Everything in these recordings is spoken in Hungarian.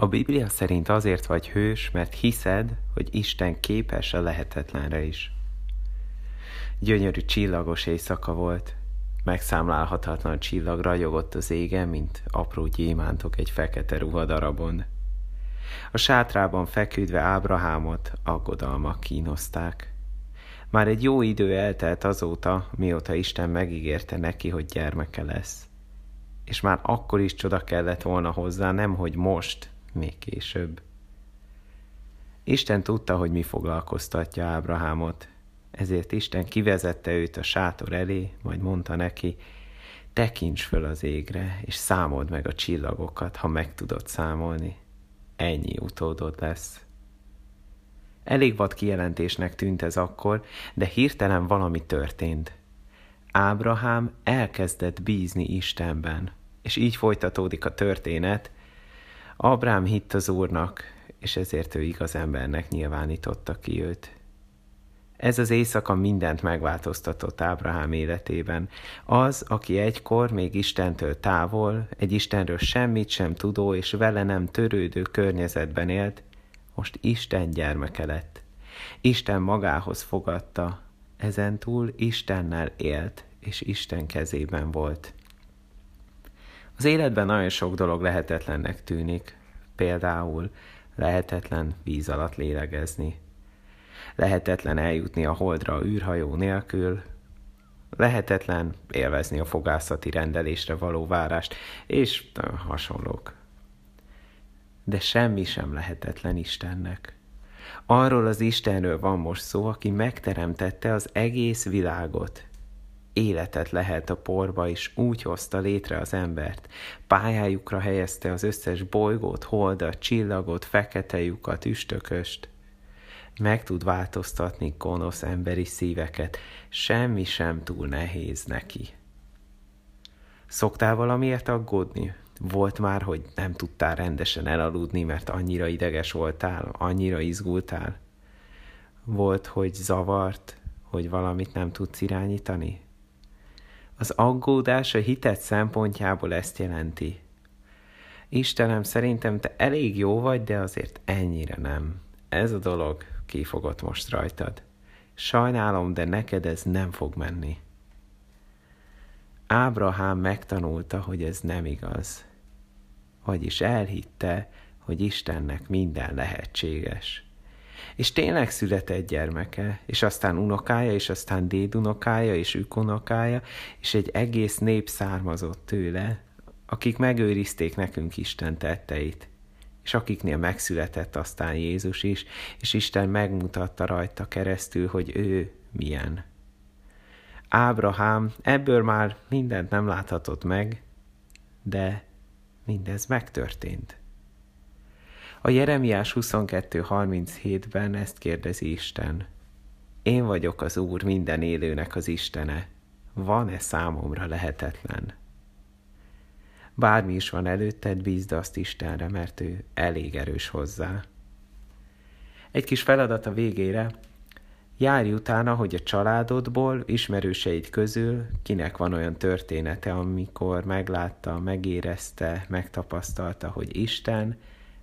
A Biblia szerint azért vagy hős, mert hiszed, hogy Isten képes a lehetetlenre is. Gyönyörű csillagos éjszaka volt. Megszámlálhatatlan csillag ragyogott az égen, mint apró gyémántok egy fekete ruhadarabon. A sátrában feküdve Ábrahámot aggodalmak kínozták. Már egy jó idő eltelt azóta, mióta Isten megígérte neki, hogy gyermeke lesz. És már akkor is csoda kellett volna hozzá, nem hogy most, még később. Isten tudta, hogy mi foglalkoztatja Ábrahámot, ezért Isten kivezette őt a sátor elé, majd mondta neki, tekints föl az égre, és számold meg a csillagokat, ha meg tudod számolni. Ennyi utódod lesz. Elég vad kijelentésnek tűnt ez akkor, de hirtelen valami történt. Ábrahám elkezdett bízni Istenben, és így folytatódik a történet. Abrám hitt az Úrnak, és ezért ő igaz embernek nyilvánította ki őt. Ez az éjszaka mindent megváltoztatott Ábrahám életében. Az, aki egykor még Istentől távol, egy Istenről semmit sem tudó és vele nem törődő környezetben élt, most Isten gyermeke lett. Isten magához fogadta, ezentúl Istennel élt, és Isten kezében volt. Az életben nagyon sok dolog lehetetlennek tűnik, például lehetetlen víz alatt lélegezni, lehetetlen eljutni a holdra űrhajó nélkül, lehetetlen élvezni a fogászati rendelésre való várást, és hasonlók. De semmi sem lehetetlen Istennek. Arról az Istenről van most szó, aki megteremtette az egész világot. Életet lehet a porba, és úgy hozta létre az embert. Pályájukra helyezte az összes bolygót, holdat, csillagot, fekete lyukat, üstököst meg tud változtatni gonosz emberi szíveket, semmi sem túl nehéz neki. Szoktál valamiért aggódni? Volt már, hogy nem tudtál rendesen elaludni, mert annyira ideges voltál, annyira izgultál? Volt, hogy zavart, hogy valamit nem tudsz irányítani? Az aggódás a hitet szempontjából ezt jelenti. Istenem, szerintem te elég jó vagy, de azért ennyire nem. Ez a dolog kifogott most rajtad. Sajnálom, de neked ez nem fog menni. Ábrahám megtanulta, hogy ez nem igaz. Vagyis elhitte, hogy Istennek minden lehetséges. És tényleg született gyermeke, és aztán unokája, és aztán dédunokája, és ükunokája, és egy egész nép származott tőle, akik megőrizték nekünk Isten tetteit és akiknél megszületett aztán Jézus is, és Isten megmutatta rajta keresztül, hogy ő milyen. Ábrahám ebből már mindent nem láthatott meg, de mindez megtörtént. A Jeremiás 22.37-ben ezt kérdezi Isten. Én vagyok az Úr minden élőnek az Istene. Van-e számomra lehetetlen? Bármi is van előtted, bízd azt Istenre, mert ő elég erős hozzá. Egy kis feladat a végére, járj utána, hogy a családodból, ismerőseid közül kinek van olyan története, amikor meglátta, megérezte, megtapasztalta, hogy Isten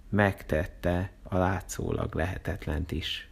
megtette a látszólag lehetetlent is.